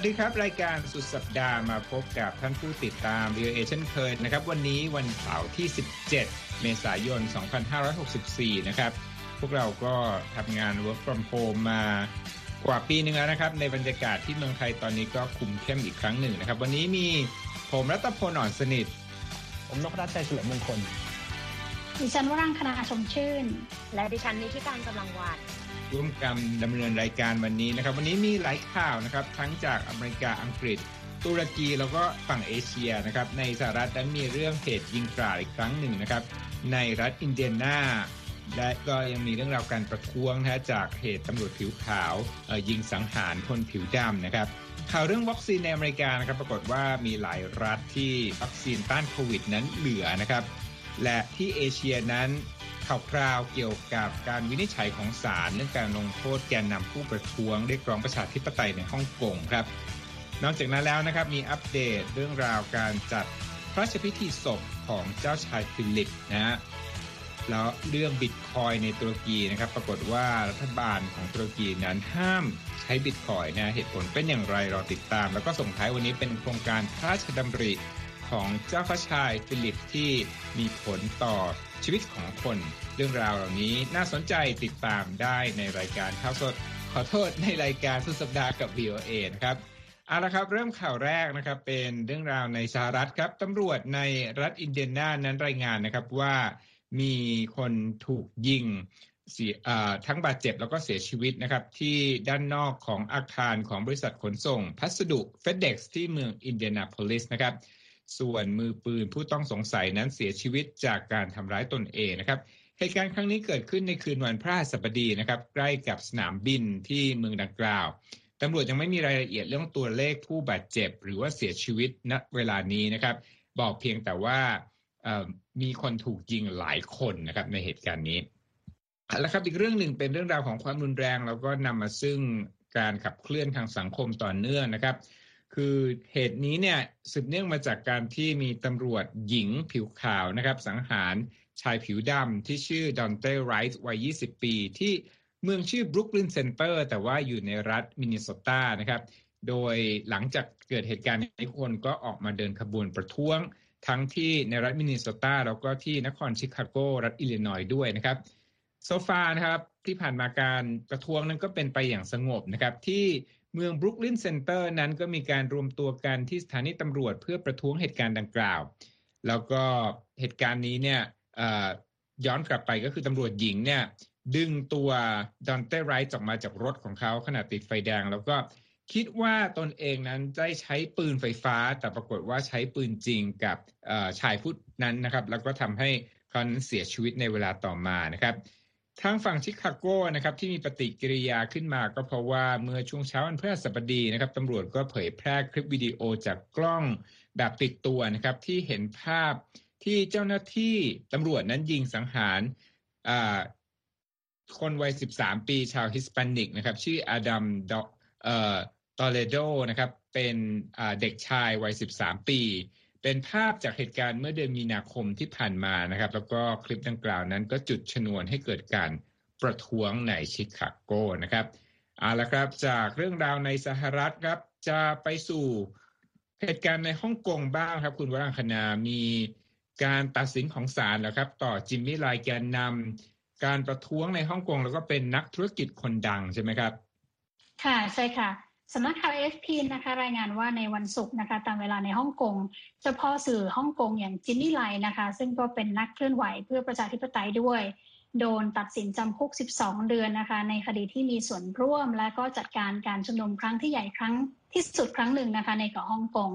วัสดีครับ รายการสุดสัปดาห์มาพบกับท่านผู้ติดตาม VOA เช่นเคยนะครับ วันนี้วันเสาร์ที่ 17 เมษายน 2564 นะครับ พวกเราก็ทำงาน work from home มากว่าปีนึงแล้วนะครับ ในบรรยากาศที่เมืองไทยตอนนี้ก็คุมเข้มอีกครั้งหนึ่งนะครับ วันนี้มีผมรัตพลอ่อนสนิท ผมนพรัตน์ชัยเฉลิมมงคลดิฉันวรังคณาชมชื่น และดิฉันนิติการกำลังวาน ร่วมกันดำเนินรายการวันนี้นะครับ วันนี้มีหลายข่าวนะครับ ทั้งจากอเมริกาอังกฤษ ตุรกีแล้วก็ฝั่งเอเชียนะครับ ในสหรัฐนั้นมีเรื่องเหตุยิงกราดอีกครั้งหนึ่งนะครับ ในรัฐอินเดียนาและก็ยังมีเรื่องราวการประท้วงนะจากเหตุตำรวจผิวขาวยิงสังหารคนผิวดำนะครับข่าวเรื่องวัคซีนในอเมริกานะครับปรากฏว่ามีหลายรัฐที่วัคซีนต้านโควิดนั้นเหลือนะครับ และที่เอเชียนั้น ข่าวเกี่ยวกับการวินิจฉัยของศาลเรื่องการลงโทษแกนนำผู้ประท้วงเรียกร้องประชาธิปไตยในฮ่องกงครับ นอกจากนั้นแล้วนะครับมีอัปเดตเรื่องราวการจัดพระราชพิธีศพของเจ้าชายฟิลิปนะฮะแล้วเรื่องบิตคอยน์ในตุรกีนะครับปรากฏว่ารัฐบาลของตุรกีนั้นห้ามใช้บิตคอยน์นะเหตุผลเป็นอย่างไรรอติดตาม แล้วก็ส่งท้ายวันนี้เป็นโครงการพระราชดำริ ของเจ้าฟ้าชายฟิลิปที่มีผลต่อชีวิตของคน เรื่องราวเหล่านี้น่าสนใจติดตามได้ในรายการข่าวสด ขอโทษในรายการสุดสัปดาห์กับ VOA นะครับเอาละครับเริ่มข่าวแรกนะครับเป็นเรื่องราวในสหรัฐครับตำรวจในรัฐอินเดียนานั้นรายงานนะครับว่ามีคนถูกยิงทั้งบาดเจ็บแล้วก็เสียชีวิตนะครับที่ด้านนอกของอาคารของบริษัทขนส่ง พัสดุ FedEx ที่เมืองอินเดียนาโพลิสนะครับ ส่วนมือปืนผู้ต้องสงสัยนั้นเสียชีวิตจากการทำร้ายตนเองนะครับเหตุการณ์ครั้งนี้เกิดขึ้นในคืนวันพระศัสบดีนะครับใกล้กับสนามบินที่เมืองดังกล่าวตำรวจยังไม่มีรายละเอียดเรื่องตัวเลขผู้บาดเจ็บ หรือว่าเสียชีวิตณเวลานี้นะครับ บอกเพียงแต่ว่ามีคนถูกยิงหลายคนนะครับในเหตุการณ์นี้แล้วครับอีกเรื่องหนึ่งเป็นเรื่องราวของความรุนแรง แล้วก็นำมาซึ่งการขับเคลื่อนทางสังคมต่อเนื่องนะครับ คือเหตุนี้เนี่ยสืบเนื่องมาจากการที่มีตำรวจหญิงผิวขาวนะครับ สังหารชายผิวดำที่ชื่อดอนเต้ไรท์วัย 20 ปี ที่เมืองชื่อบรุกลินเซนเตอร์แต่ว่าอยู่ในรัฐมินนิโซตานะครับ โดยหลังจากเกิดเหตุการณ์นี้คนก็ออกมาเดินขบวนประท้วง ทั้งที่ในรัฐมินนิโซตาแล้วก็ที่นครชิคาโกรัฐอิลลินอยด้วยนะครับโซฟานะครับที่ผ่านมาการประท้วงนั้นก็เป็นไปอย่างสงบนะครับที่ เมืองบรุกลินเซ็นเตอร์นั้นก็มีการรวมตัวกันที่สถานีตำรวจเพื่อประท้วงเหตุการณ์ดังกล่าว แล้วก็เหตุการณ์นี้เนี่ยย้อนกลับไปก็คือตำรวจหญิงเนี่ยดึงตัวดอนเต้ไรท์ออกมาจากรถของเขาขณะติดไฟแดง แล้วก็คิดว่าตนเองนั้นได้ใช้ปืนไฟฟ้า แต่ปรากฏว่าใช้ปืนจริงกับชายผู้นั้นนะครับ แล้วก็ทำให้เขานั้นเสียชีวิตในเวลาต่อมานะครับ ทางฝั่งชิคาโกนะครับที่มีปฏิกิริยาขึ้นมาก็เพราะว่าเมื่อช่วงเช้าวันพฤหัสบดีนะครับตำรวจก็เผยแพร่คลิปวิดีโอจากกล้องแบบติดตัวนะครับที่เห็นภาพที่เจ้าหน้าที่ตำรวจนั้นยิงสังหารคนวัย 13 ปีชาวฮิสแปนิกนะครับชื่ออดัมตอเลโดนะครับเป็นเด็กชายวัย 13 ปี เป็นภาพจากเหตุการณ์เมื่อเดือนมีนาคมที่ผ่านมานะครับ แล้วก็คลิปดังกล่าวนั้นก็จุดชนวนให้เกิดการประท้วงในชิคาโกนะครับเอาละครับจากเรื่องราวในสหรัฐครับจะไปสู่เหตุการณ์ในฮ่องกงบ้างครับ คุณวรังคณามีการตัดสินของศาลแล้วครับ ต่อจิมมี่ไลแกนนำการประท้วงในฮ่องกงแล้วก็เป็นนักธุรกิจคนดังใช่ไหมครับ ค่ะใช่ค่ะ สำนักข่าว AFP นะคะรายงานว่าในวันศุกร์นะคะตามเวลาในฮ่องกงเจ้าพ่อสื่อฮ่องกงอย่างจินนี่ไลนะคะ ซึ่งก็เป็นนักเคลื่อนไหวเพื่อประชาธิปไตยด้วย โดนตัดสินจำคุก 12 เดือนนะคะ ในคดีที่มีส่วนร่วม และก็จัดการการชุมนุมครั้งที่ใหญ่ครั้งที่สุดครั้งหนึ่งนะคะ ในเกาะฮ่องกง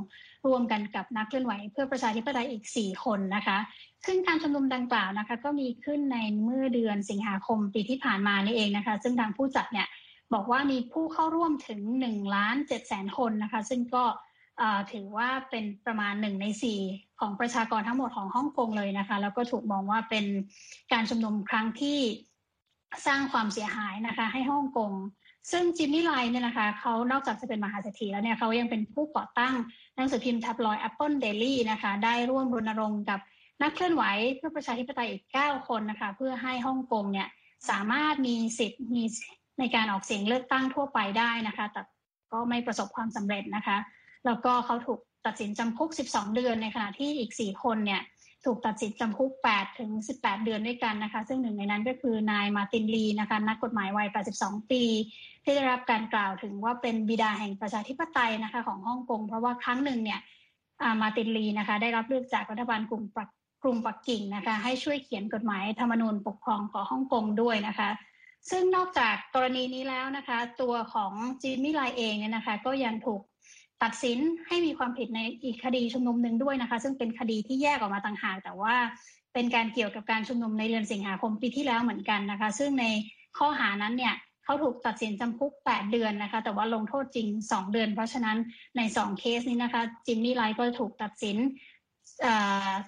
ร่วมกันกับนักเคลื่อนไหวเพื่อประชาธิปไตยอีก 4 คนนะคะ ซึ่งการชุมนุมดังกล่าวนะคะ ก็มีขึ้นในเมื่อเดือนสิงหาคมปีที่ผ่านมานี่เองนะคะ ซึ่งทางผู้จัดเนี่ย บอกว่ามีผู้เข้าร่วมถึง1ล้าน7แสนคนนะคะ ซึ่งก็ถือว่าเป็นประมาณหนึ่งในสี่ของประชากรทั้งหมดของฮ่องกงเลยนะคะ แล้วก็ถูกมองว่าเป็นการชุมนุมครั้งที่สร้างความเสียหายนะคะ ให้ฮ่องกงซึ่งจิมมี่ไลน์เนี่ยนะคะเขานอกจากจะเป็นมหาเศรษฐีแล้วเนี่ยเขายังเป็นผู้ก่อตั้งหนังสือพิมพ์ทับลอย Apple Daily นะคะ ได้ร่วมรณรงค์กับนักเคลื่อนไหวเพื่อประชาธิปไตยอีก 9 คนนะคะ เพื่อให้ฮ่องกงเนี่ยสามารถมีสิทธิ์มี ในการออกเสียงเลือกตั้งทั่วไปได้นะคะ แต่ก็ไม่ประสบความสำเร็จนะคะ แล้วก็เขาถูกตัดสินจำคุก 12 เดือนในขณะที่อีก 4 คนเนี่ยถูกตัดสินจำคุก 8 ถึง 18 เดือนด้วยกันนะคะ ซึ่งหนึ่งในนั้นก็คือนายมาตินลีนะคะ นักกฎหมายวัย 82 ปี ที่ได้รับการกล่าวถึงว่าเป็นบิดาแห่งประชาธิปไตยนะคะ ของฮ่องกง เพราะว่าครั้งหนึ่งเนี่ยมาตินลีนะคะ ได้รับเลือกจากรัฐบาลกลุ่มกรุงปักกิ่งนะคะ ให้ช่วยเขียนกฎหมายธรรมนูญปกครองของฮ่องกงด้วยนะคะ ซึ่งนอกจากกรณีนี้แล้วนะคะ ตัวของจีนมิไลเองเนี่ยนะคะ ก็ยังถูกตัดสินให้มีความผิดในอีกคดีชุมนุมหนึ่งด้วยนะคะ ซึ่งเป็นคดีที่แยกออกมาต่างหากแต่ว่าเป็นการเกี่ยวกับการชุมนุมในเดือนสิงหาคมปีที่แล้วเหมือนกันนะคะ ซึ่งในข้อหานั้นเนี่ยเขาถูกตัดสินจำคุก 8 เดือนนะคะ แต่ว่าลงโทษจริง 2 เดือน เพราะฉะนั้นใน 2 เคสนี้นะคะ จิมมี่ไลก็ถูกตัดสิน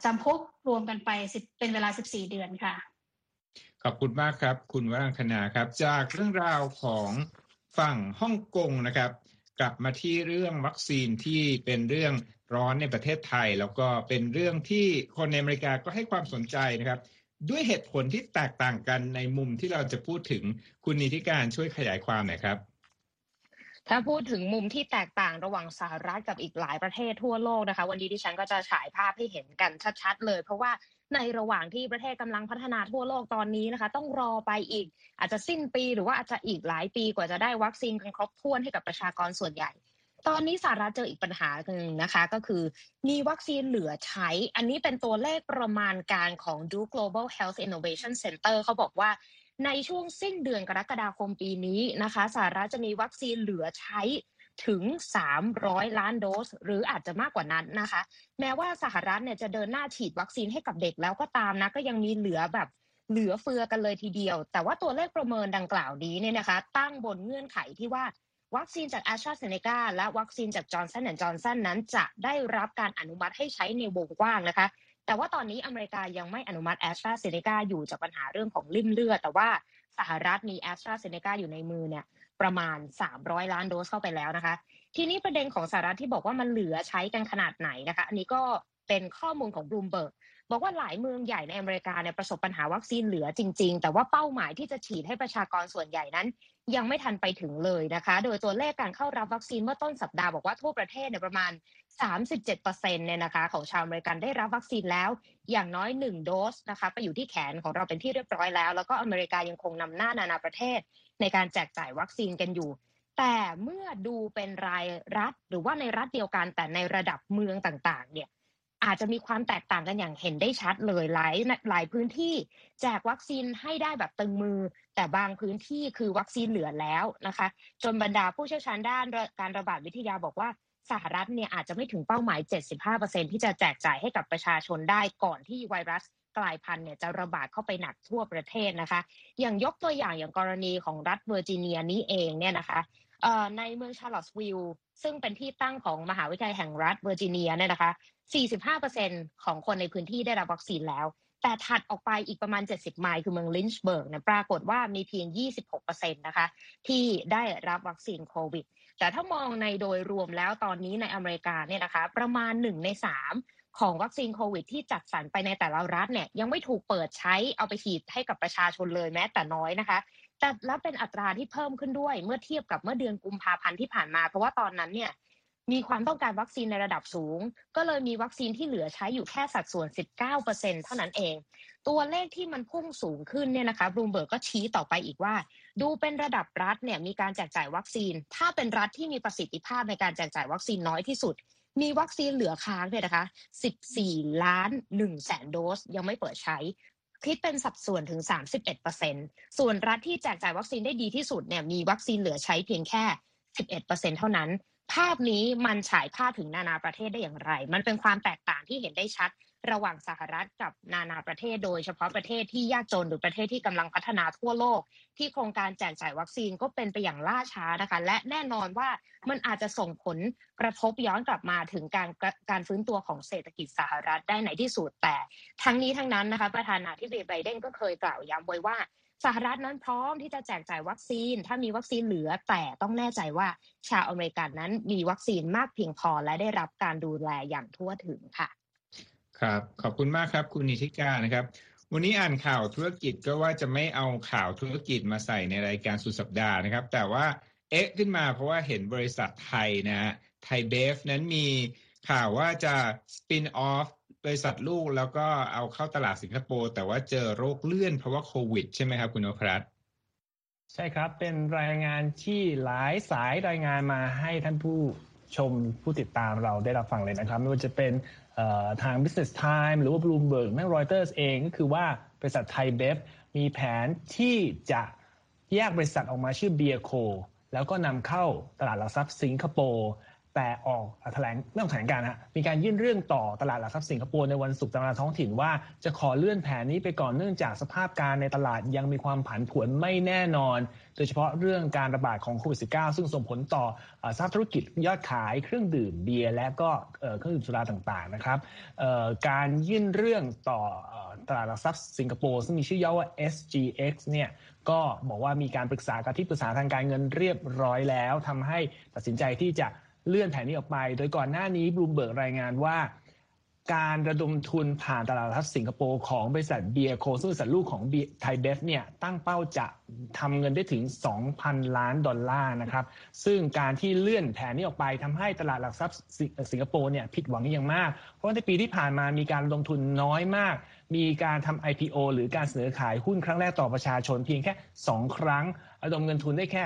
จำคุกรวมกันไปเป็นเวลา 14 เดือนค่ะ ขอบคุณมากครับ คุณวรังคณาครับ จากเรื่องราวของฝั่งฮ่องกงนะครับ กลับมาที่เรื่องวัคซีนที่เป็นเรื่องร้อนในประเทศไทย แล้วก็เป็นเรื่องที่คนในอเมริกาก็ให้ความสนใจนะครับ ด้วยเหตุผลที่แตกต่างกันในมุมที่เราจะพูดถึงคุณนิติการช่วยขยายความหน่อยครับถ้าพูดถึงมุมที่แตกต่างระหว่างสหรัฐกับอีกหลายประเทศทั่วโลกนะคะ วันนี้ดิฉันก็จะฉายภาพให้เห็นกันชัดๆเลย เพราะว่า ในระหว่างที่ประเทศกำลังพัฒนาทั่วโลกตอนนี้นะคะ ต้องรอไปอีก อาจจะสิ้นปีหรือว่าอาจจะอีกหลายปีกว่าจะได้วัคซีนกันครบถ้วนให้กับประชากรส่วนใหญ่ ตอนนี้สหรัฐเจออีกปัญหาหนึ่งนะคะ ก็คือมีวัคซีนเหลือใช้ อันนี้เป็นตัวเลขประมาณการของ Duke Global Health Innovation Center เขาบอกว่าในช่วงสิ้นเดือนกรกฎาคมปีนี้นะคะสหรัฐจะมีวัคซีนเหลือใช้ ถึง 300 ล้านโดส หรืออาจจะมากกว่านั้นนะคะ แม้ว่าสหรัฐเนี่ยจะเดินหน้าฉีดวัคซีนให้กับเด็กแล้วก็ตามนะก็ยังมีเหลือแบบเหลือเฟือกันเลยทีเดียว แต่ว่าตัวเลขประเมินดังกล่าวนี้เนี่ยนะคะ ตั้งบนเงื่อนไขที่ว่าวัคซีนจากแอสตราเซเนกาและวัคซีนจากจอห์นสันแอนด์จอห์นสันนั้นจะได้รับการอนุมัติให้ใช้ในวงกว้างนะคะ แต่ว่าตอนนี้อเมริกายังไม่อนุมัติแอสตราเซเนกาอยู่จากปัญหาเรื่องของลิ่มเลือด แต่ว่าสหรัฐมีแอสตราเซเนกาอยู่ในมือเนี่ย ประมาณ 300 ล้านโดสเข้าไปแล้วนะคะ ทีนี้ประเด็นของสหรัฐที่บอกว่ามันเหลือใช้กันขนาดไหนนะคะ อันนี้ก็เป็นข้อมูลของบลูมเบิร์กบอกว่าหลายเมืองใหญ่ในอเมริกาเนี่ยประสบปัญหาวัคซีนเหลือจริง ๆ แต่ว่าเป้าหมายที่จะฉีดให้ประชากรส่วนใหญ่นั้น ยังไม่ทันไปถึงเลยนะคะ โดยตัวเลขการเข้ารับวัคซีนเมื่อต้นสัปดาห์บอกว่าทั่วประเทศเนี่ยประมาณ 37%เนี่ยนะคะของชาวอเมริกันได้รับวัคซีนแล้วอย่างน้อย 1 โดสนะคะไปอยู่ที่แขนของเราเป็นที่เรียบร้อยแล้ว แล้วก็อเมริกายังคงนำหน้านานาประเทศ ในการแจกจ่ายวัคซีนกันอยู่ แต่เมื่อดูเป็นรายรัฐหรือว่าในรัฐเดียวกัน แต่ในระดับเมืองต่างๆ เนี่ยอาจจะมีความแตกต่างกันอย่างเห็นได้ชัดเลยหลายหลายพื้นที่แจกวัคซีนให้ได้แบบตึงมือ แต่บางพื้นที่คือวัคซีนเหลือแล้วนะคะ จนบรรดาผู้เชี่ยวชาญด้านการระบาดวิทยาบอกว่าสหรัฐเนี่ยอาจจะไม่ถึงเป้าหมาย 75%ที่จะแจกจ่ายให้กับประชาชนได้ก่อนที่ไวรัส กลายพันธุ์เนี่ยจะระบาดเข้าไปหนักทั่วประเทศนะคะ อย่างยกตัวอย่างอย่างกรณีของรัฐเวอร์จิเนียนี้เองเนี่ยนะคะในเมืองชาร์ลอตสวิลล์ซึ่งเป็นที่ตั้งของมหาวิทยาลัยแห่งรัฐเวอร์จิเนียเนี่ยนะคะ 45%ของคนในพื้นที่ได้รับวัคซีนแล้ว แต่ถัดออกไปอีกประมาณ 70 ไมล์คือเมืองลินช์เบิร์กเนี่ยปรากฏว่ามีเพียง 26%นะคะที่ได้รับวัคซีนโควิด แต่ถ้ามองในโดยรวมแล้วตอนนี้ในอเมริกาเนี่ยนะคะ ประมาณ 1 ใน 3 ของวัคซีนโควิด ที่จัดสรรไปในแต่ละรัฐเนี่ยยังไม่ถูกเปิดใช้เอาไปฉีดให้กับประชาชนเลยแม้แต่น้อยนะคะแต่แล้วเป็นอัตราที่เพิ่มขึ้นด้วย เมื่อเทียบกับเมื่อเดือนกุมภาพันธ์ที่ผ่านมา เพราะว่าตอนนั้นเนี่ยมีความต้องการวัคซีนในระดับสูง ก็เลยมีวัคซีนที่เหลือใช้อยู่แค่สัดส่วน 19%เท่านั้นเอง ตัวเลขที่มันพุ่งสูงขึ้นเนี่ยนะคะบลูมเบิร์กก็ชี้ต่อไปอีกว่า ดูเป็นระดับรัฐเนี่ยมีการแจกจ่ายวัคซีน ถ้าเป็นรัฐที่มีประสิทธิภาพในการแจกจ่ายวัคซีนน้อยที่สุด มีวัคซีนเหลือค้างเนี่ยนะคะ 14 ล้าน1แสนโดสยังไม่เปิดใช้ คิดเป็นสัดส่วนถึง 31%ส่วนรัฐที่แจกจ่ายวัคซีนได้ดีที่สุดเนี่ยมีวัคซีนเหลือใช้เพียงแค่ 11%เท่านั้น ภาพนี้มันฉายภาพถึงนานาประเทศได้อย่างไร มันเป็นความแตกต่างที่เห็นได้ชัด ระหว่างสหรัฐกับนานาประเทศ โดยเฉพาะประเทศที่ยากจนหรือประเทศที่กำลังพัฒนาทั่วโลก ที่โครงการแจกจ่ายวัคซีนก็เป็นไปอย่างล่าช้านะคะ และแน่นอนว่ามันอาจจะส่งผลกระทบย้อนกลับมาถึงการการฟื้นตัวของเศรษฐกิจสหรัฐได้ในที่สุดแต่ ทั้งนี้ทั้งนั้นนะคะประธานาธิบดีไบเดนก็เคยกล่าวย้ำไว้ว่าสหรัฐนั้นพร้อมที่จะแจกจ่ายวัคซีน ถ้ามีวัคซีนเหลือแต่ต้องแน่ใจว่าชาวอเมริกันนั้นมีวัคซีนมากเพียงพอและได้รับการดูแลอย่างทั่วถึงค่ะ ครับ ขอบคุณมากครับคุณนิติกานะครับ วันนี้อ่านข่าวธุรกิจก็ว่าจะไม่เอาข่าวธุรกิจมาใส่ในรายการสุดสัปดาห์นะครับ แต่ว่าเอ๊ะขึ้นมาเพราะว่าเห็นบริษัทไทยนะไทยเบฟนั้นมีข่าวว่าจะสปินออฟบริษัทลูกแล้วก็เอาเข้าตลาดสิงคโปร์แต่ว่าเจอโรคเลื่อนเพราะว่าโควิด ใช่ไหมครับคุณนพรัตนใช่ครับ เป็นรายงานที่หลายสายรายงานมาให้ท่านผู้ชมผู้ติดตามเราได้รับฟังเลยนะครับ ไม่ว่าจะเป็น ทาง Business Time หรือว่า Bloomberg แม้ Reuters เองก็คือว่าบริษัทไทยเบฟมีแผนที่จะแยกบริษัทออกมาชื่อเบียโคแล้วก็นำเข้าตลาดหลักทรัพย์สิงคโปร์ แต่ออกแถลงเรื่องแถลงการฮะมีการยื่นเรื่องต่อตลาดหลักทรัพย์สิงคโปร์ในวันศุกร์ตามเวลาท้องถิ่นว่าจะขอเลื่อนแผนนี้ไปก่อนเนื่องจากสภาพการในตลาดยังมีความผันผวนไม่แน่นอน โดยเฉพาะเรื่องการระบาดของโควิด -19 ซึ่งส่งผลต่อสภาพธุรกิจยอดขายเครื่องดื่มเบียร์และก็เครื่องดื่มสุราต่างๆนะครับการยื่นเรื่องต่อตลาดหลักทรัพย์สิงคโปร์ซึ่งมีชื่อย่อว่า SGX เนี่ยก็บอกว่ามีการปรึกษากับที่ปรึกษาทางการเงินเรียบร้อยแล้วทำให้ตัดสินใจที่จะ เลื่อนแผนนี้ออกไป โดยก่อนหน้านี้บลูมเบิร์กรายงานว่า การระดมทุนผ่านตลาดหลักทรัพย์สิงคโปร์ของบริษัทเบียร์โคซึ่งบริษัทลูกของไทยเบฟเนี่ยตั้งเป้าจะทำเงินได้ถึง 2,000 ล้านดอลลาร์นะครับซึ่งการที่เลื่อนแผนนี้ออกไปทำให้ตลาดหลักทรัพย์สิงคโปร์เนี่ยผิดหวังอย่างมาก เพราะในปีที่ผ่านมามีการลงทุนน้อยมากมีการทำ IPO หรือการเสนอขายหุ้นครั้งแรกต่อประชาชนเพียงแค่ 2 ครั้ง ระดมเงินทุนได้แค่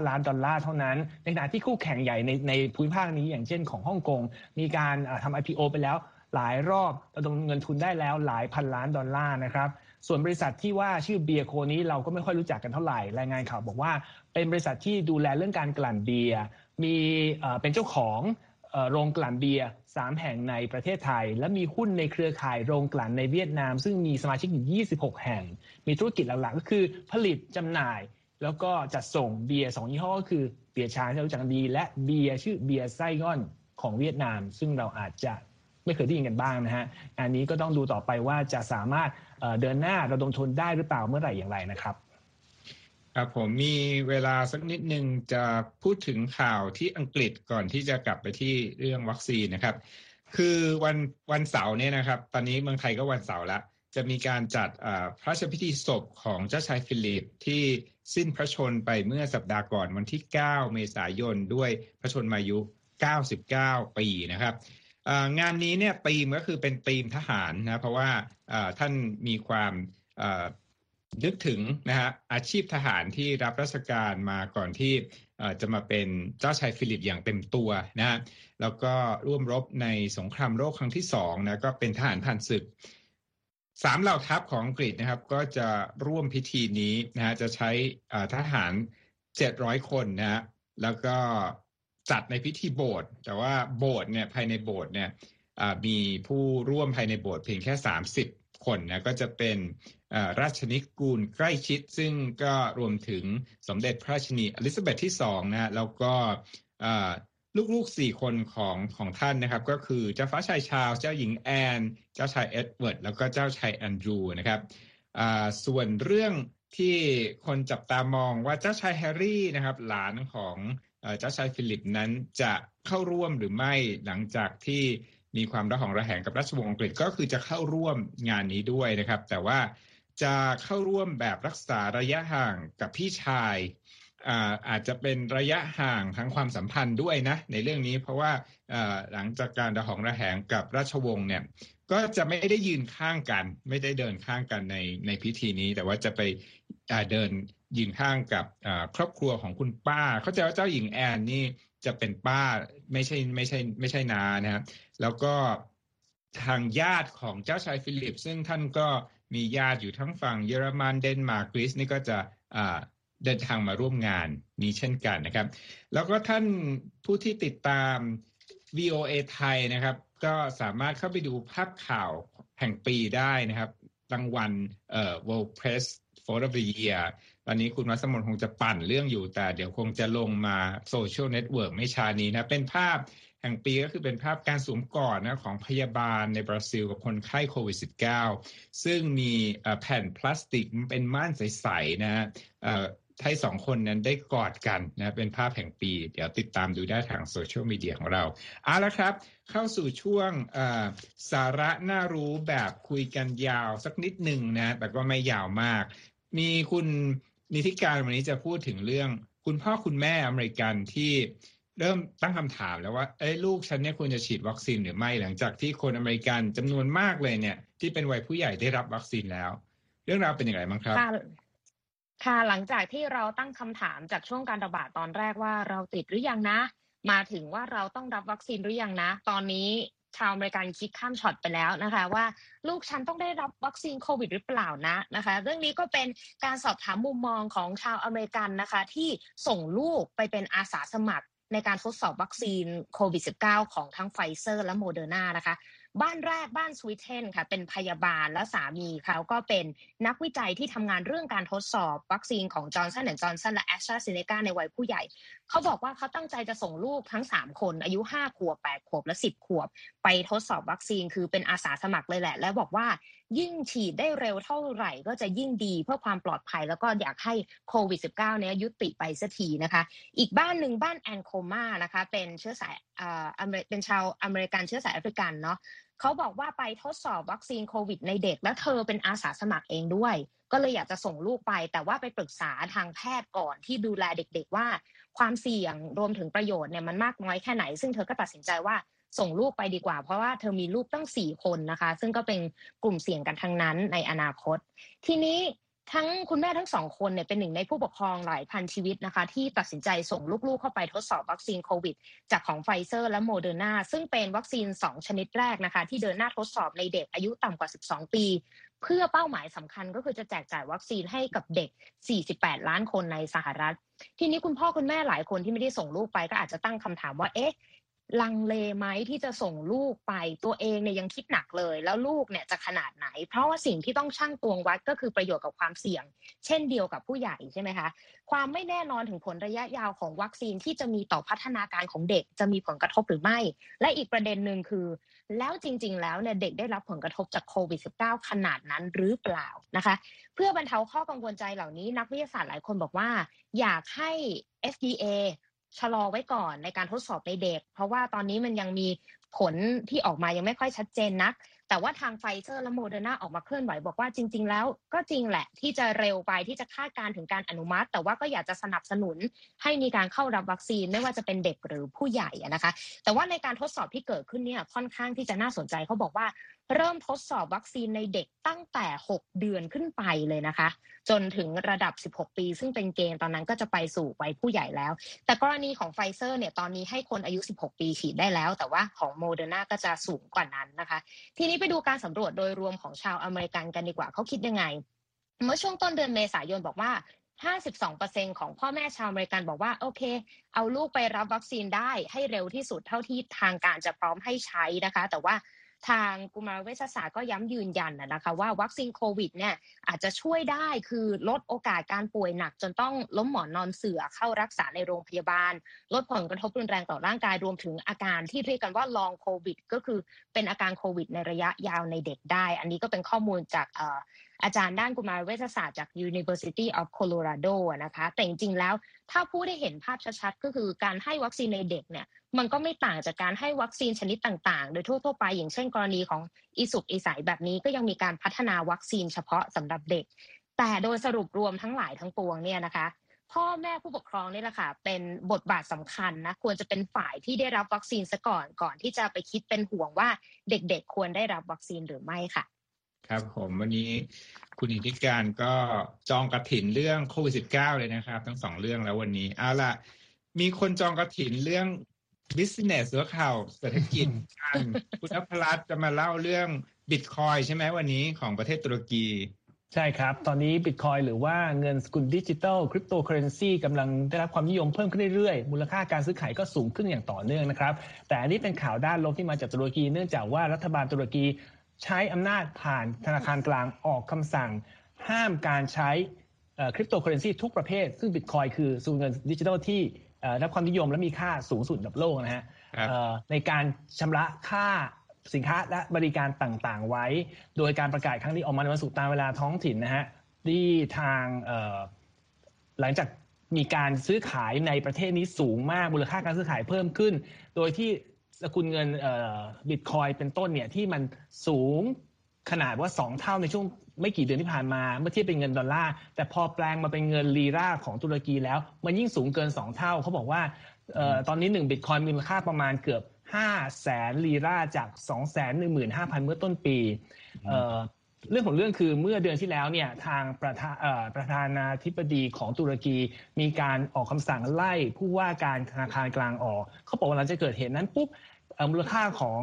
234.9 ล้านดอลลาร์เท่านั้น ในขณะที่คู่แข่งใหญ่ในในภูมิภาคนี้อย่างเช่นของฮ่องกง มีการทำ IPO ไปแล้วหลายรอบระดมเงินทุนได้แล้วหลายพันล้านดอลลาร์นะครับส่วนบริษัทที่ว่าชื่อเบียร์โคนี้เราก็ไม่ค่อยรู้จักกันเท่าไหร่ รายงานข่าวบอกว่า เป็นบริษัทที่ดูแลเรื่องการกลั่นเบียร์มีเป็นเจ้าของ โรงกลั่นเบียร์3แห่งในประเทศไทย และมีหุ้นในเครือข่ายโรงกลั่นในเวียดนาม ซึ่งมีสมาชิกอยู่ 26 แห่ง มีธุรกิจหลักๆ ก็คือผลิตจำหน่าย แล้วก็จัดส่งเบียร์สองยี่ห้อก็คือเบียร์ช้างที่เรารู้จักดี และเบียร์ชื่อเบียร์ไซ่ง่อนของเวียดนาม ซึ่งเราอาจจะไม่เคยได้ยินกันบ้างนะฮะอันนี้ก็ต้องดูต่อไปว่าจะสามารถเดินหน้าระดมทุนได้หรือเปล่าเมื่อไหร่อย่างไรนะครับ ครับผมมีเวลาสักนิดนึงจะพูดถึงข่าวที่อังกฤษก่อนที่จะกลับไปที่เรื่องวัคซีนนะครับ คือวันวันเสาร์เนี่ยนะครับ ตอนนี้เมืองไทยก็วันเสาร์แล้วจะมีการจัดพระราชพิธีศพของเจ้าชายฟิลิปที่สิ้นพระชนไปเมื่อสัปดาห์ก่อนวันที่ 9 เมษายนด้วยพระชนมายุ 99 ปีนะครับงานนี้เนี่ยธีมก็คือเป็นธีมทหารนะเพราะว่าท่านมีความ นึกถึงนะฮะอาชีพทหารที่รับราชการมาก่อนที่จะมาเป็นเจ้าชายฟิลิปอย่างเต็มตัวนะฮะแล้วก็ร่วมรบในสงครามโลกครั้งที่สองนะก็เป็นทหารผ่านศึกสามเหล่าทัพของอังกฤษนะครับ ก็จะร่วมพิธีนี้นะฮะจะใช้ทหารเจ็ดร้อยคนนะฮะแล้วก็จัดในพิธีโบสถ์แต่ว่าโบสถ์เนี่ยภายในโบสถ์เนี่ยมีผู้ร่วมภายในโบสถ์เพียงแค่สามสิบ คนนะก็จะเป็นราชนิกูลใกล้ชิด ซึ่งก็รวมถึงสมเด็จพระราชินีอลิซาเบธที่สองนะแล้วก็ลูกๆสี่คนของของท่านนะครับ ก็คือเจ้าฟ้าชายชาว เจ้าหญิงแอน เจ้าชายเอ็ดเวิร์ด แล้วก็เจ้าชายแอนดรูนะครับส่วนเรื่องที่คนจับตามองว่าเจ้าชายแฮร์รี่นะครับ หลานของเจ้าชายฟิลิปนั้นจะเข้าร่วมหรือไม่หลังจากที่ มีความระหองระแหงกับราชวงศ์อังกฤษก็คือจะเข้าร่วมงานนี้ด้วยนะครับ แต่ว่าจะเข้าร่วมแบบรักษาระยะห่างกับพี่ชายอาอาจจะเป็นระยะห่างทางความสัมพันธ์ด้วยนะ ในเรื่องนี้เพราะว่าหลังจากการระหองระแหงกับราชวงศ์เนี่ยก็จะไม่ได้ยืนข้างกัน ไม่ได้เดินข้างกันในในพิธีนี้ แต่ว่าจะไปเดินยืนข้างกับครอบครัวของคุณป้า เขาจะว่าเจ้าหญิงแอนน์นี่ จะเป็นป้าไม่ใช่ไม่ใช่ไม่ใช่นานะครับแล้วก็ทางญาติของเจ้าชายฟิลิป ซึ่งท่านก็มีญาติอยู่ทั้งฝั่งเยอรมันเดนมาร์กกรีซนี่ก็จะเดินทางมาร่วมงานนี้เช่นกันนะครับ แล้วก็ท่านผู้ที่ติดตาม VOA ไทยนะครับ ก็สามารถเข้าไปดูภาพข่าวแห่งปีได้นะครับรางวัลเอ่อ World Press Photo of the Year ตอนนี้คุณวัสมนคงจะปั่นเรื่องอยู่แต่เดี๋ยวคงจะลงมาโซเชียลเน็ตเวิร์กไม่ช้านี้นะ เป็นภาพแห่งปีก็คือเป็นภาพการสวมกอดนะของพยาบาลในบราซิลกับคนไข้โควิด -19 ซึ่งมีแผ่นพลาสติกเป็นม่านใสๆนะฮะให้สองคนนั้นได้กอดกันนะเป็นภาพแห่งปี เดี๋ยวติดตามดูได้ทางโซเชียลมีเดียของเราเอาละครับ เข้าสู่ช่วงสาระน่ารู้แบบคุยกันยาวสักนิดหนึ่งนะ แต่ก็ไม่ยาวมาก มีคุณ นิติการวันนี้จะพูดถึงเรื่อง คุณพ่อคุณแม่อเมริกันที่เริ่มตั้งคำถามแล้วว่าเอ้ลูกฉันเนี่ยควรจะฉีดวัคซีนหรือไม่หลังจากที่คนอเมริกันจำนวนมากเลยเนี่ย ที่เป็นวัยผู้ใหญ่ได้รับวัคซีนแล้ว เรื่องราวเป็นอย่างไรบ้างครับค่ะหลังจากที่เราตั้งคำถามจากช่วงการระบาดตอนแรกว่าเราติดหรือยังนะ มาถึงว่าเราต้องรับวัคซีนหรือยังนะ ตอนนี้ ชาวอเมริกันคิดข้ามช็อตไปแล้วนะคะ ว่าลูกฉันต้องได้รับวัคซีนโควิดหรือเปล่านะนะคะ เรื่องนี้ก็เป็นการสอบถามมุมมองของชาวอเมริกันนะคะ ที่ส่งลูกไปเป็นอาสาสมัครในการทดสอบวัคซีนโควิด -19 ของทั้งไฟเซอร์และโมเดอร์นานะคะ บ้านแรกบ้านสวิตเทนค่ะ เป็นพยาบาลและสามีเขาก็เป็นนักวิจัยที่ทำงานเรื่องการทดสอบวัคซีนของจอห์นสันและจอห์นสันและแอสตราเซเนกาในวัยผู้ใหญ่เขาบอกว่าเขาตั้งใจจะส่งลูกทั้ง 3 คน อายุ 5 ขวบ 8 ขวบ และ 10 ขวบ ไปทดสอบวัคซีนคือเป็นอาสาสมัครเลยแหละ และบอกว่ายิ่งฉีดได้เร็วเท่าไหร่ก็จะยิ่งดีเพื่อความปลอดภัยแล้วก็อยากให้โควิด -19 เนี้ยยุติไปสักทีนะคะ อีกบ้านหนึ่งบ้านแอนโคมานะคะเป็นเชื้อสายอ่าเป็นชาวอเมริกันเชื้อสายแอฟริกันเนาะเขาบอกว่าไปทดสอบวัคซีนโควิดในเด็ก และเธอเป็นอาสาสมัครเองด้วย ก็เลยอยากจะส่งลูกไป แต่ว่าไปปรึกษาทางแพทย์ก่อนที่ดูแลเด็ก ๆ ว่า ความเสี่ยงรวมถึงประโยชน์เนี่ยมันมากน้อยแค่ไหน ซึ่งเธอก็ตัดสินใจว่าส่งลูกไปดีกว่า เพราะว่าเธอมีลูกตั้งสี่คนนะคะ ซึ่งก็เป็นกลุ่มเสี่ยงกันทั้งนั้นในอนาคต ทีนี้ทั้งคุณแม่ทั้งสองคนเนี่ยเป็นหนึ่งในผู้ปกครองหลายพันชีวิตนะคะ ที่ตัดสินใจส่งลูกๆเข้าไปทดสอบวัคซีนโควิด จากของไฟเซอร์และโมเดอร์นาซึ่งเป็นวัคซีน 2 ชนิดแรกนะคะ ที่เดินหน้าทดสอบในเด็กอายุต่ำกว่า 12 ปี เพื่อเป้าหมายสำคัญก็คือจะแจกจ่ายวัคซีนให้กับเด็ก 48 ล้านคนในสหรัฐ ทีนี้คุณพ่อคุณแม่หลายคนที่ไม่ได้ส่งลูกไปก็อาจจะตั้งคำถามว่าเอ๊ะ ลังเลไหมที่จะส่งลูกไปตัวเองเนี่ยยังคิดหนักเลย แล้วลูกเนี่ยจะขนาดไหน เพราะว่าสิ่งที่ต้องชั่งตวงวัดก็คือประโยชน์กับความเสี่ยง เช่นเดียวกับผู้ใหญ่ใช่ไหมคะความไม่แน่นอนถึงผลระยะยาวของวัคซีนที่จะมีต่อพัฒนาการของเด็กจะมีผลกระทบหรือไม่ และอีกประเด็นหนึ่งคือ แล้วจริง ๆ แล้วเนี่ยเด็กได้รับผลกระทบจากโควิด -19 ขนาดนั้นหรือเปล่านะคะ เพื่อบรรเทาข้อกังวลใจเหล่านี้นักวิทยาศาสตร์หลายคนบอกว่า อยากให้ FDA ชะลอไว้ก่อนในการทดสอบในเด็ก เพราะว่าตอนนี้มันยังมีผลที่ออกมายังไม่ค่อยชัดเจนนัก แต่ว่าทางไฟเซอร์และโมเดอร์นาออกมาเคลื่อนไหวบอกว่าจริง ๆ แล้วก็จริงแหละที่จะเร็วไปที่จะคาดการณ์ถึงการอนุมัติ แต่ว่าก็อยากจะสนับสนุนให้มีการเข้ารับวัคซีนไม่ว่าจะเป็นเด็กหรือผู้ใหญ่นะคะ แต่ว่าในการทดสอบที่เกิดขึ้นเนี่ยค่อนข้างที่จะน่าสนใจเขาบอกว่า เริ่มทดสอบวัคซีนในเด็กตั้งแต่ 6 เดือนขึ้นไปเลยนะคะ จนถึงระดับ 16 ปี ซึ่งเป็นเกณฑ์ตอนนั้นก็จะไปสู่วัยผู้ใหญ่แล้ว แต่กรณีของไฟเซอร์เนี่ยตอนนี้ให้คนอายุ 16 ปีฉีดได้แล้ว แต่ว่าของโมเดอร์นาก็จะสูงกว่านั้นนะคะ ทีนี้ไปดูการสำรวจโดยรวมของชาวอเมริกันกันดีกว่าเขาคิดยังไง เมื่อช่วงต้นเดือนเมษายนบอกว่า52%ของพ่อแม่ชาวอเมริกันบอกว่า โอเค เอาลูกไปรับวัคซีนได้ให้เร็วที่สุดเท่าที่ทางการจะพร้อมให้ใช้นะคะ แต่ว่า ทางกุมารเวชศาสตร์ก็ย้ำยืนยันนะคะว่าวัคซีนโควิดเนี่ยอาจจะช่วยได้คือลดโอกาสการป่วยหนัก จนต้องล้มหมอนนอนเสื่อเข้ารักษาในโรงพยาบาล ลดผลกระทบรุนแรงต่อร่างกายรวมถึงอาการที่เรียกกันว่า Long COVID ก็คือเป็นอาการโควิด ในระยะยาวในเด็กได้ อันนี้ก็เป็นข้อมูลจาก อาจารย์ด้านกุมารเวชศาสตร์จาก University of Colorado นะคะ แต่จริงๆแล้วถ้าพูดได้เห็นภาพชัดๆ ก็คือการให้วัคซีนในเด็กเนี่ยมันก็ไม่ต่างจากการให้วัคซีนชนิดต่างๆ โดยทั่วๆไปอย่างเช่นกรณีของอีสุกอีสายแบบนี้ก็ยังมีการพัฒนาวัคซีนเฉพาะสำหรับเด็ก แต่โดยสรุปรวมทั้งหลายทั้งปวงเนี่ยนะคะพ่อแม่ผู้ปกครองนี่แหละค่ะเป็นบทบาทสำคัญนะควรจะเป็นฝ่ายที่ได้รับวัคซีนซะก่อนก่อนที่จะไปคิดเป็นห่วงว่าเด็กๆ ควรได้รับวัคซีนหรือไม่ค่ะ ครับผมวันนี้คุณอิทธิการก็จองกระถินเรื่องโควิดสิบเก้าเลยนะครับ ทั้งสองเรื่องแล้ววันนี้เอาล่ะ มีคนจองกระถินเรื่อง business หรือข่าวเศรษฐกิจกันคุณอัพรัตจะมาเล่าเรื่องบิตคอยน์ใช่ไหมวันนี้ของประเทศตุรกีใช่ครับ ตอนนี้บิตคอยหรือว่าเงินสกุลดิจิตอลคริปโตเคอร์เรนซีกำลังได้รับความนิยมเพิ่มขึ้นเรื่อยๆ มูลค่าการซื้อขายก็สูงขึ้นอย่างต่อเนื่องนะครับ แต่อันนี้เป็นข่าวด้านลบที่มาจากตุรกีเนื่องจากว่ารัฐบาลตุรกี ใช้อำนาจผ่านธนาคารกลางออกคำสั่ง ห้ามการใช้คริปโตเคอร์เรนซีทุกประเภท ซึ่งบิตคอยน์คือสกุลเงินดิจิทัลที่รับความนิยมและมีค่าสูงสุดระดับโลกนะฮะในการชำระค่าสินค้าและบริการต่างๆ ไว้ โดยการประกาศครั้งนี้ออกมาในวันศุกร์ตามเวลาท้องถิ่นนะฮะที่ทางหลังจากมีการซื้อขายในประเทศนี้สูงมากมูลค่าการซื้อขายเพิ่มขึ้น โดยที่ สกุลเงินบิตคอยเป็นต้นเนี่ยที่มันสูงขนาดว่า 2 เท่าในช่วงไม่กี่เดือนที่ผ่านมา เมื่อเทียบเป็นเงินดอลลาร์ แต่พอแปลงมาเป็นเงินลีราของตุรกีแล้ว มันยิ่งสูงเกิน 2 เท่า เขาบอกว่าตอนนี้1บิตคอยมีมูลค่าประมาณเกือบ 5 แสนลีราจาก 2 1 5 0 0 0 เมื่อต้นปี เรื่องของเรื่องคือเมื่อเดือนที่แล้วเนี่ยทางประธานประธานาธิบดีของตุรกีมีการออกคำสั่งไล่ผู้ว่าการธนาคารกลางออก เขาบอกว่าหลังจากเกิดเหตุนั้นปุ๊บมูลค่าของ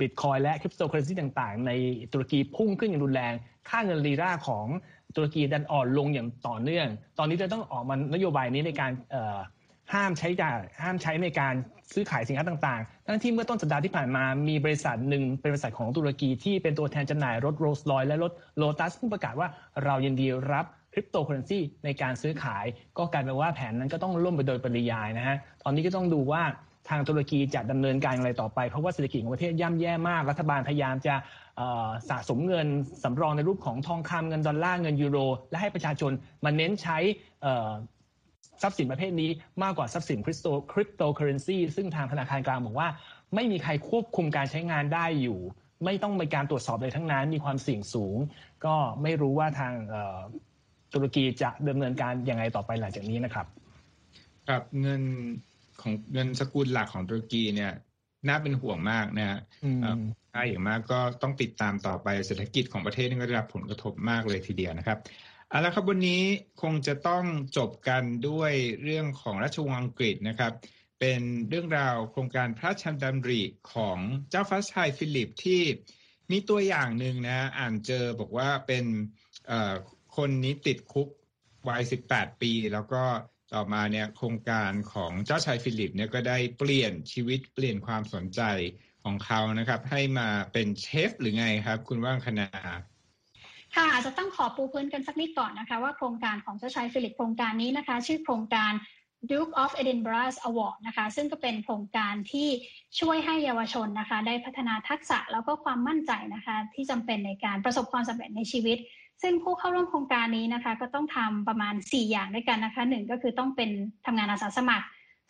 บิตคอยน์และคริปโตเคอร์เรนซีต่างๆ ในตุรกีพุ่งขึ้นอย่างรุนแรง ค่าเงินลีราของตุรกีดันอ่อนลงอย่างต่อเนื่อง ตอนนี้จะต้องออกมานโยบายนี้ในการ ห้ามใช้จ่ายห้ามใช้ในการซื้อขายสินค้าต่างๆ ทั้งที่เมื่อต้นสัปดาห์ที่ผ่านมามีบริษัทหนึ่งเป็นบริษัทของตุรกีที่เป็นตัวแทนจำหน่ายรถโรลส์รอยซ์และรถโลตัสที่ประกาศว่าเรายินดีรับคริปโตเคอร์เรนซีในการซื้อขาย ก็กลายเป็นว่าแผนนั้นก็ต้องล่มไปโดยปริยายนะฮะ ตอนนี้ก็ต้องดูว่าทางตุรกีจะดำเนินการอะไรต่อไป เพราะว่าเศรษฐกิจของประเทศย่ำแย่มาก รัฐบาลพยายามจะสะสมเงินสำรองในรูปของทองคำเงินดอลลาร์เงินยูโร และให้ประชาชนมาเน้นใช้ ทรัพย์สินประเภทนี้มากกว่าทรัพย์สินคริปโตคริปโตเคอร์เรนซีซึ่งทางธนาคารกลางบอกว่า ไม่มีใครควบคุมการใช้งานได้อยู่ ไม่ต้องมีการตรวจสอบเลยทั้งนั้นมีความเสี่ยงสูง ก็ไม่รู้ว่าทางตุรกีจะดำเนินการยังไงต่อไปหลังจากนี้นะครับ ครับเงินของเงินสกุลหลักของตุรกีเนี่ย น่าเป็นห่วงมากนะฮะถ้าอย่างมากก็ต้องติดตามต่อไปเศรษฐกิจของประเทศนี่ก็ได้รับผลกระทบมากเลยทีเดียวนะครับเอาละครับวันนี้คงจะต้องจบกันด้วยเรื่องของราชวงศ์อังกฤษนะครับ เป็นเรื่องราวโครงการพระราชดำริของเจ้าฟ้าชายฟิลิปที่มีตัวอย่างหนึ่งนะอ่านเจอบอกว่าเป็นคนนี้ติดคุกวัย18 ปี แล้วก็ ต่อมาเนี่ยโครงการของเจ้าชายฟิลิปเนี่ยก็ได้เปลี่ยนชีวิตเปลี่ยนความสนใจของเขานะครับ ให้มาเป็นเชฟหรือไงครับ คุณวรางคณาค่ะอาจจะต้องขอปูพื้นกันสักนิดก่อนนะคะว่าโครงการของเจ้าชายฟิลิปโครงการนี้นะคะ ชื่อโครงการ Duke of Edinburgh Award นะคะซึ่งก็เป็นโครงการที่ช่วยให้เยาวชนนะคะ ได้พัฒนาทักษะแล้วก็ความมั่นใจนะคะ ที่จำเป็นในการประสบความสำเร็จในชีวิต ซึ่งผู้เข้าร่วมโครงการนี้นะคะ ก็ต้องทำประมาณ 4 อย่างด้วยกันนะคะหนึ่งก็คือต้องเป็นทำงานอาสาสมัคร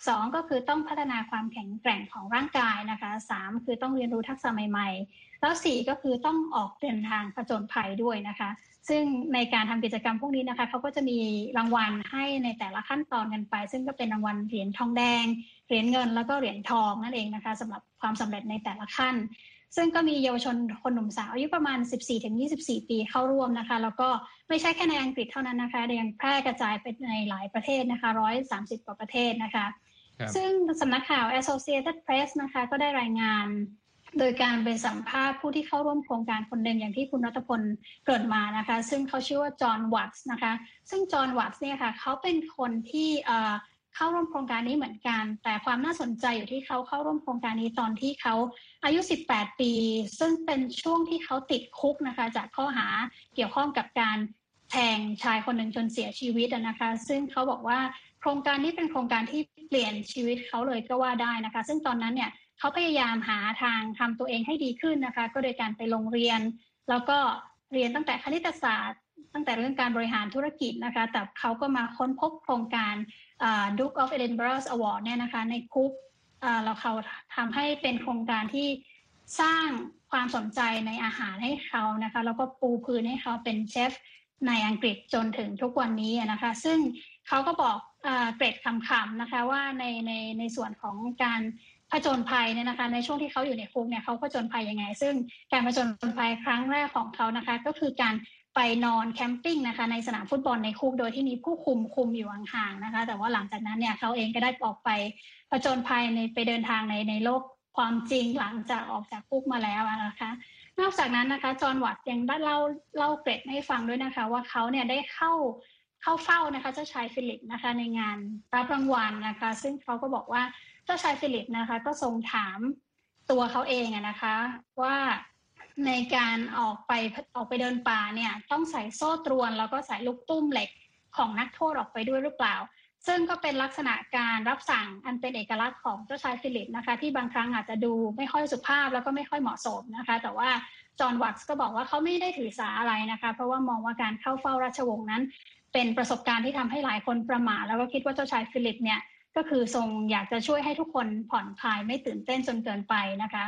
สองก็คือต้องพัฒนาความแข็งแกร่งของร่างกายนะคะสามคือต้องเรียนรู้ทักษะใหม่ๆ แล้วสี่ก็คือต้องออกเดินทางผจญภัยด้วยนะคะ ซึ่งในการทำกิจกรรมพวกนี้นะคะเขาก็จะมีรางวัลให้ในแต่ละขั้นตอนกันไป ซึ่งก็เป็นรางวัลเหรียญทองแดงเหรียญเงินแล้วก็เหรียญทองนั่นเองนะคะสำหรับความสำเร็จในแต่ละขั้น ซึ่งก็มีเยาวชนคนหนุ่มสาวอายุประมาณ 14-24 ปีเข้าร่วมนะคะ แล้วก็ไม่ใช่แค่ในอังกฤษเท่านั้นนะคะยังแพร่กระจายไปในหลายประเทศนะคะ 130 กว่าประเทศนะคะ ซึ่งสำนักข่าว Associated Press นะคะก็ได้รายงานโดยการไปสัมภาษณ์ผู้ที่เข้าร่วมโครงการคนหนึ่งอย่างที่คุณรัตพลเกิดมานะคะ ซึ่งเขาชื่อว่าจอห์นวัตส์นะคะ ซึ่งจอห์นวัตส์เนี่ยค่ะเขาเป็นคนที่ เข้าร่วมโครงการนี้เหมือนกัน แต่ความน่าสนใจอยู่ที่เขาเข้าร่วมโครงการนี้ตอนที่เขาอายุ 18 ปี ซึ่งเป็นช่วงที่เขาติดคุกนะคะ จากข้อหาเกี่ยวข้องกับการแทงชายคนหนึ่งจนเสียชีวิตนะคะ ซึ่งเขาบอกว่าโครงการนี้เป็นโครงการที่เปลี่ยนชีวิตเขาเลยก็ว่าได้นะคะ ซึ่งตอนนั้นเนี่ยเขาพยายามหาทางทำตัวเองให้ดีขึ้นนะคะ ก็โดยการไปโรงเรียน แล้วก็เรียนตั้งแต่คณิตศาสตร์ ตั้งแต่เรื่องการบริหารธุรกิจนะคะ แต่เขาก็มาค้นพบโครงการ Duke of Edinburgh Award เนี่ยนะคะในคุกแล้วเขาทำให้เป็นโครงการที่สร้างความสนใจในอาหารให้เขานะคะ แล้วก็ปูพื้นให้เขาเป็นเชฟในอังกฤษจนถึงทุกวันนี้นะคะ ซึ่งเขาก็บอกเกรดคำๆนะคะว่าในในในส่วนของการผจญภัยเนี่ยนะคะในช่วงที่เขาอยู่ในคุกเนี่ยเขาผจญภัยยังไง ซึ่งการผจญภัยครั้งแรกของเขานะคะ ก็คือการ ไปนอนแคมปิ้งนะคะในสนามฟุตบอลในคุกโดยที่มีผู้คุมคุมอยู่ห่างๆนะคะ แต่ว่าหลังจากนั้นเนี่ยเขาเองก็ได้ออกไปผจญภัยในไปเดินทางในในโลกความจริงหลังจากออกจากคุกมาแล้วนะคะ นอกจากนั้นนะคะจอห์นวัตยังได้เล่าเล่าเกร็ดให้ฟังด้วยนะคะ ว่าเขาเนี่ยได้เข้าเข้าเฝ้านะคะ เจ้าชายฟิลิปนะคะ ในงานรับรางวัลนะคะ ซึ่งเขาก็บอกว่าเจ้าชายฟิลิปนะคะ ก็ทรงถามตัวเขาเองนะคะ ว่า ในการออกไปออกไปเดินป่าเนี่ยต้องใส่โซ่ตรวน แล้วก็ใส่ลูกตุ้มเหล็กของนักโทษออกไปด้วยหรือเปล่า ซึ่งก็เป็นลักษณะการรับสั่งอันเป็นเอกลักษณ์ของเจ้าชายฟิลิปนะคะ ที่บางครั้งอาจจะดูไม่ค่อยสุภาพแล้วก็ไม่ค่อยเหมาะสมนะคะ แต่ว่าจอห์นวัตส์ก็บอกว่าเขาไม่ได้ถือสาอะไรนะคะ เพราะว่ามองว่าการเข้าเฝ้าราชวงศ์นั้น เป็นประสบการณ์ที่ทำให้หลายคนประหม่าแล้วก็คิดว่าเจ้าชายฟิลิปเนี่ยก็คือทรงอยากจะช่วยให้ทุกคนผ่อนคลายไม่ตื่นเต้นจนเกินไปนะคะ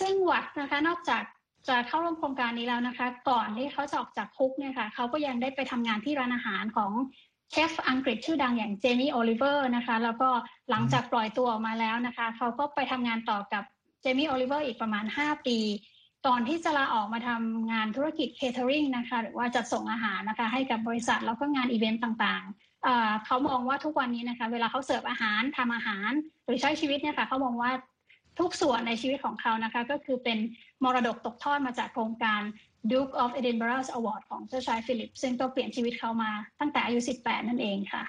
ซึ่งวัดนะคะนอกจาก จะเข้าร่วมโครงการนี้แล้วนะคะ ก่อนที่เขาจะออกจากคุกเนี่ยค่ะเขาก็ยังได้ไปทำงานที่ร้านอาหารของเชฟอังกฤษชื่อดังอย่างเจมี่โอลิเวอร์นะคะ แล้วก็หลังจากปล่อยตัวออกมาแล้วนะคะเขาก็ไปทำงานต่อกับเจมี่โอลิเวอร์อีกประมาณ 5 ปีก่อนที่จะลาออกมาทำงานธุรกิจ catering นะคะ หรือว่าจัดส่งอาหารนะคะให้กับบริษัทแล้วก็งานอีเวนต์ต่างๆ เขามองว่าทุกวันนี้นะคะ เวลาเขาเสิร์ฟอาหารทำอาหาร หรือใช้ชีวิตเนี่ยค่ะเขามองว่า ทุกส่วนในชีวิตของเขานะคะ ก็คือเป็นมรดกตกทอดมาจากโครงการ Duke of Edinburgh Award ของเจ้าชายฟิลิป ซึ่งก็เปลี่ยนชีวิตเขามาตั้งแต่อายุ 18 นั่นเองค่ะ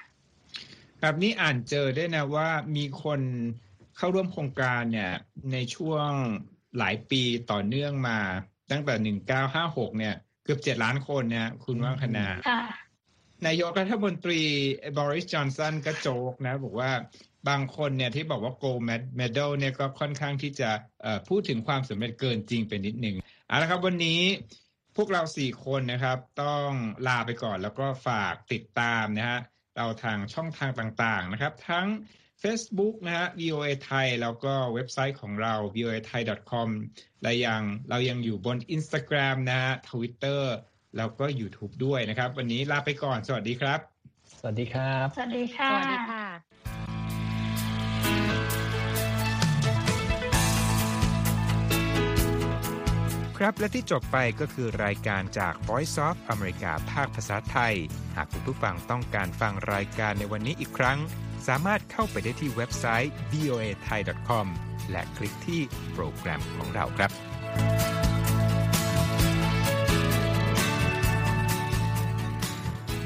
แบบนี้อ่านเจอได้นะว่ามีคนเข้าร่วมโครงการเนี่ยในช่วงหลายปีต่อเนื่องมาตั้งแต่ 1956 เนี่ย เกือบ 7 ล้านคนเนี่ยคุณว่างคณานายกรัฐมนตรีบริสจอนสันก็โจกนะ บอกว่า บางคนเนี่ยที่บอกว่าโกลเมดัลเนี่ยก็ค่อนข้างที่จะพูดถึงความสำเร็จเกินจริงไปนิดหนึ่งเอาละครับวันนี้พวกเราสี่คนนะครับ ต้องลาไปก่อนแล้วก็ฝากติดตามนะฮะเราทางช่องทางต่างๆนะครับ ทั้ง Facebook นะฮะ VOA ไทยแล้วก็เว็บไซต์ของเรา voa thai com และยังเรายังอยู่บน Instagram นะฮะ Twitter แล้วก็ YouTube ด้วยนะครับ วันนี้ลาไปก่อน สวัสดีครับ สวัสดีครับ สวัสดีค่ะสวัสดีค่ะ ครับ และที่จบไปก็คือรายการจาก Voice of America ภาคภาษาไทย หากคุณผู้ฟังต้องการฟังรายการในวันนี้อีกครั้ง สามารถเข้าไปได้ที่เว็บไซต์ voa thai com และคลิกที่โปรแกรมของเราครับ